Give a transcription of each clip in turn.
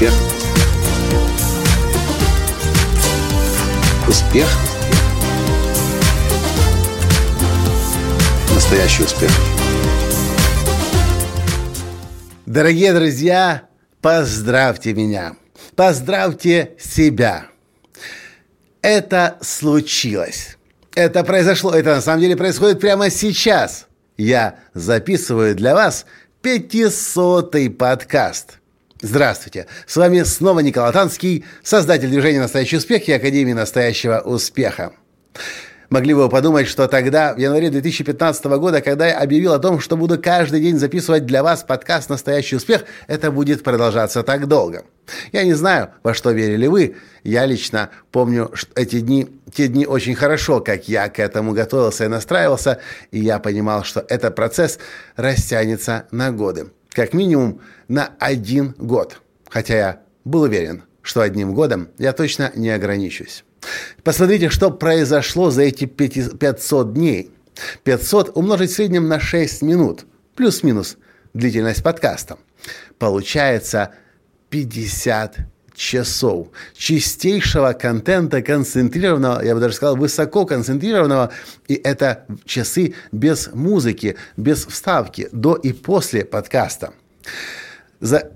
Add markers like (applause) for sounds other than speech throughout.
Успех. Успех. Настоящий успех. Дорогие друзья, поздравьте меня. Поздравьте себя. Это случилось. Это произошло. Это на самом деле происходит прямо сейчас. Я записываю для вас пятисотый подкаст. Здравствуйте! С вами снова Николай Танский, создатель движения «Настоящий успех» и Академии «Настоящего успеха». Могли бы вы подумать, что тогда, в январе 2015 года, когда я объявил о том, что буду каждый день записывать для вас подкаст «Настоящий успех», это будет продолжаться так долго. Я не знаю, во что верили вы. Я лично помню что эти дни, те дни очень хорошо, как я к этому готовился и настраивался, и я понимал, что этот процесс растянется на годы. Как минимум на один год. Хотя я был уверен, что одним годом я точно не ограничусь. Посмотрите, что произошло за эти 500 дней. 500 умножить в среднем на 6 минут, плюс-минус длительность подкаста. Получается 50 часов чистейшего контента, концентрированного, я бы даже сказал, высоко концентрированного, и это часы без музыки, без вставки, до и после подкаста. За...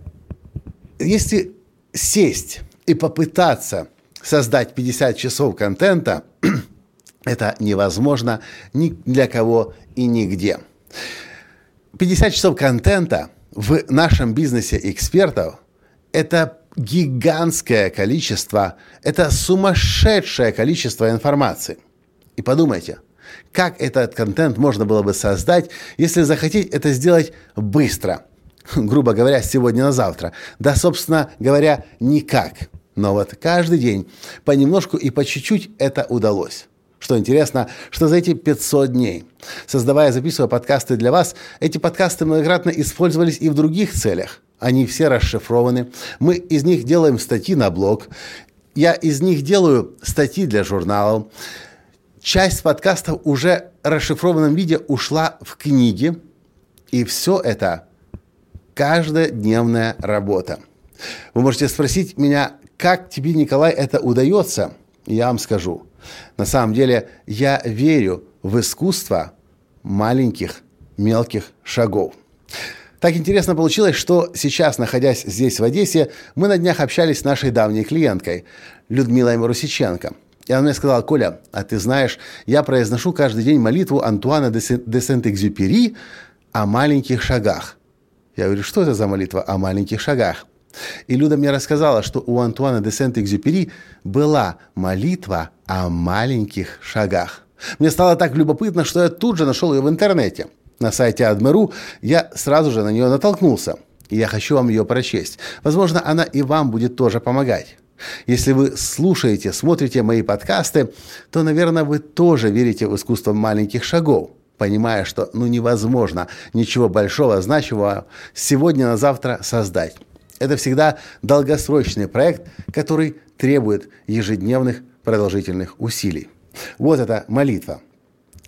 Если сесть и попытаться создать 50 часов контента, (clears throat) это невозможно ни для кого и нигде. 50 часов контента в нашем бизнесе экспертов – это гигантское количество, это сумасшедшее количество информации. И подумайте, как этот контент можно было бы создать, если захотеть это сделать быстро, (laughs) грубо говоря, сегодня на завтра. Да, собственно говоря, никак – но вот каждый день понемножку и по чуть-чуть это удалось. Что интересно, что за эти 500 дней, создавая, записывая подкасты для вас, эти подкасты многократно использовались и в других целях. Они все расшифрованы. Мы из них делаем статьи на блог. Я из них делаю статьи для журналов. Часть подкастов уже в расшифрованном виде ушла в книги. И все это каждодневная работа. Вы можете спросить меня, как тебе, Николай, это удается? Я вам скажу. На самом деле, я верю в искусство маленьких, мелких шагов. Так интересно получилось, что сейчас, находясь здесь, в Одессе, мы на днях общались с нашей давней клиенткой, Людмилой Марусиченко. И она мне сказала, Коля, а ты знаешь, я произношу каждый день молитву Антуана де Сент-Экзюпери о маленьких шагах. Я говорю, что это за молитва о маленьких шагах? И Люда мне рассказала, что у Антуана де Сент-Экзюпери была молитва о маленьких шагах. Мне стало так любопытно, что я тут же нашел ее в интернете. На сайте Адмеру я сразу же на нее натолкнулся. И я хочу вам ее прочесть. Возможно, она и вам будет тоже помогать. Если вы слушаете, смотрите мои подкасты, то, наверное, вы тоже верите в искусство маленьких шагов, понимая, что ну невозможно ничего большого, значимого сегодня на завтра создать. Это всегда долгосрочный проект, который требует ежедневных продолжительных усилий. Вот эта молитва.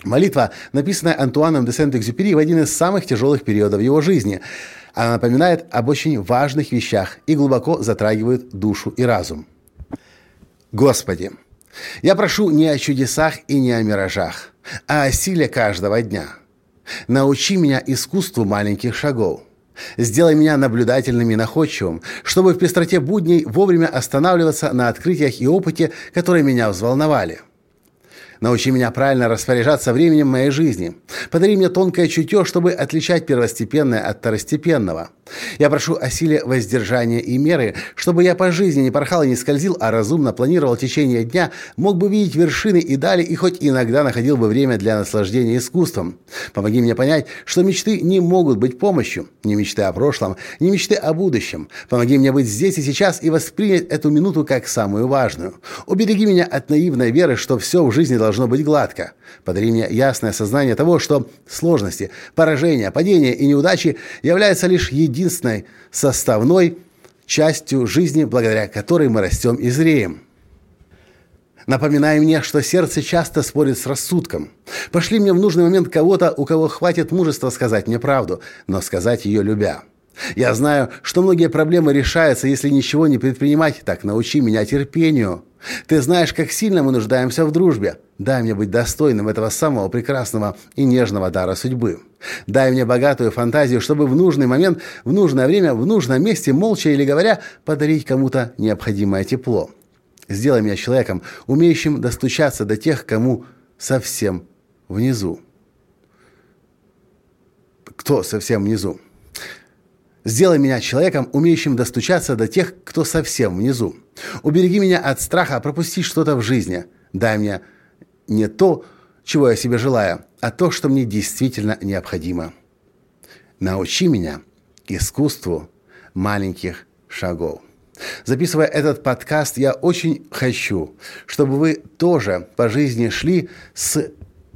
Молитва, написанная Антуаном де Сент-Экзюпери в один из самых тяжелых периодов его жизни. Она напоминает об очень важных вещах и глубоко затрагивает душу и разум. Господи, я прошу не о чудесах и не о миражах, а о силе каждого дня. Научи меня искусству маленьких шагов. Сделай меня наблюдательным и находчивым, чтобы в пестроте будней вовремя останавливаться на открытиях и опыте, которые меня взволновали. Научи меня правильно распоряжаться временем моей жизни. Подари мне тонкое чутье, чтобы отличать первостепенное от второстепенного. Я прошу о силе воздержания и меры, чтобы я по жизни не порхал и не скользил, а разумно планировал течение дня, мог бы видеть вершины и дали, и хоть иногда находил бы время для наслаждения искусством. Помоги мне понять, что мечты не могут быть помощью. Не мечты о прошлом, не мечты о будущем. Помоги мне быть здесь и сейчас и воспринять эту минуту как самую важную. Убереги меня от наивной веры, что все в жизни должно быть гладко. Подари мне ясное сознание того, что сложности, поражения, падения и неудачи являются лишь единственной составной частью жизни, благодаря которой мы растем и зреем. Напоминай мне, что сердце часто спорит с рассудком. Пошли мне в нужный момент кого-то, у кого хватит мужества сказать мне правду, но сказать ее любя. Я знаю, что многие проблемы решаются, если ничего не предпринимать. Так научи меня терпению. Ты знаешь, как сильно мы нуждаемся в дружбе. Дай мне быть достойным этого самого прекрасного и нежного дара судьбы. Дай мне богатую фантазию, чтобы в нужный момент, в нужное время, в нужном месте, молча или говоря, подарить кому-то необходимое тепло. Сделай меня человеком, умеющим достучаться до тех, кому совсем внизу. Кто совсем внизу? Сделай меня человеком, умеющим достучаться до тех, кто совсем внизу. Убереги меня от страха пропустить что-то в жизни. Дай мне не то, чего я себе желаю, а то, что мне действительно необходимо. Научи меня искусству маленьких шагов. Записывая этот подкаст, я очень хочу, чтобы вы тоже по жизни шли с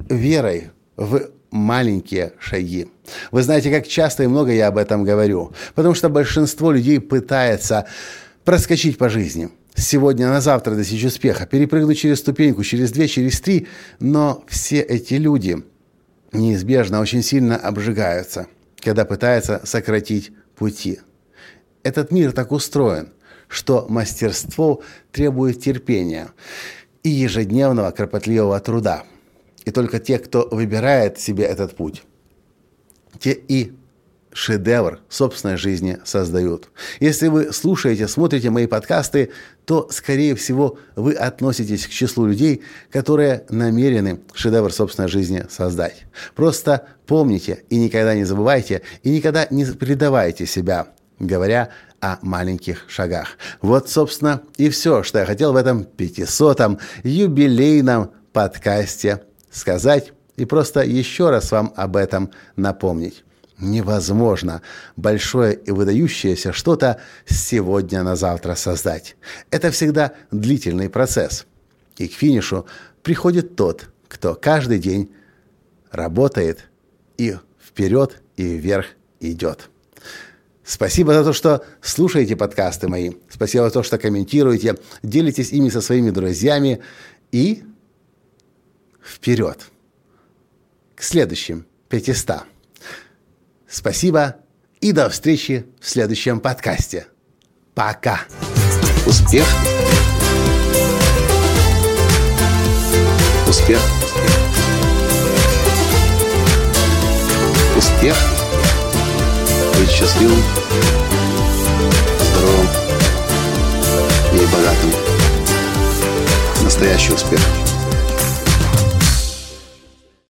верой в маленькие шаги. Вы знаете, как часто и много я об этом говорю, потому что большинство людей пытается проскочить по жизни. Сегодня на завтра достичь успеха, перепрыгнуть через ступеньку, через две, через три, но все эти люди неизбежно очень сильно обжигаются, когда пытаются сократить пути. Этот мир так устроен, что мастерство требует терпения и ежедневного кропотливого труда – и только те, кто выбирает себе этот путь, те и шедевр собственной жизни создают. Если вы слушаете, смотрите мои подкасты, то, скорее всего, вы относитесь к числу людей, которые намерены шедевр собственной жизни создать. Просто помните и никогда не забывайте, и никогда не предавайте себя, говоря о маленьких шагах. Вот, собственно, и все, что я хотел в этом 500-м юбилейном подкасте сказать и просто еще раз вам об этом напомнить. Невозможно большое и выдающееся что-то сегодня на завтра создать. Это всегда длительный процесс. И к финишу приходит тот, кто каждый день работает и вперед, и вверх идет. Спасибо за то, что слушаете подкасты мои. Спасибо за то, что комментируете, делитесь ими со своими друзьями. И вперед к следующим 500. Спасибо и до встречи в следующем подкасте. Пока. Успех. Успех. Успех. Быть счастливым, здоровым и богатым. Настоящий успех.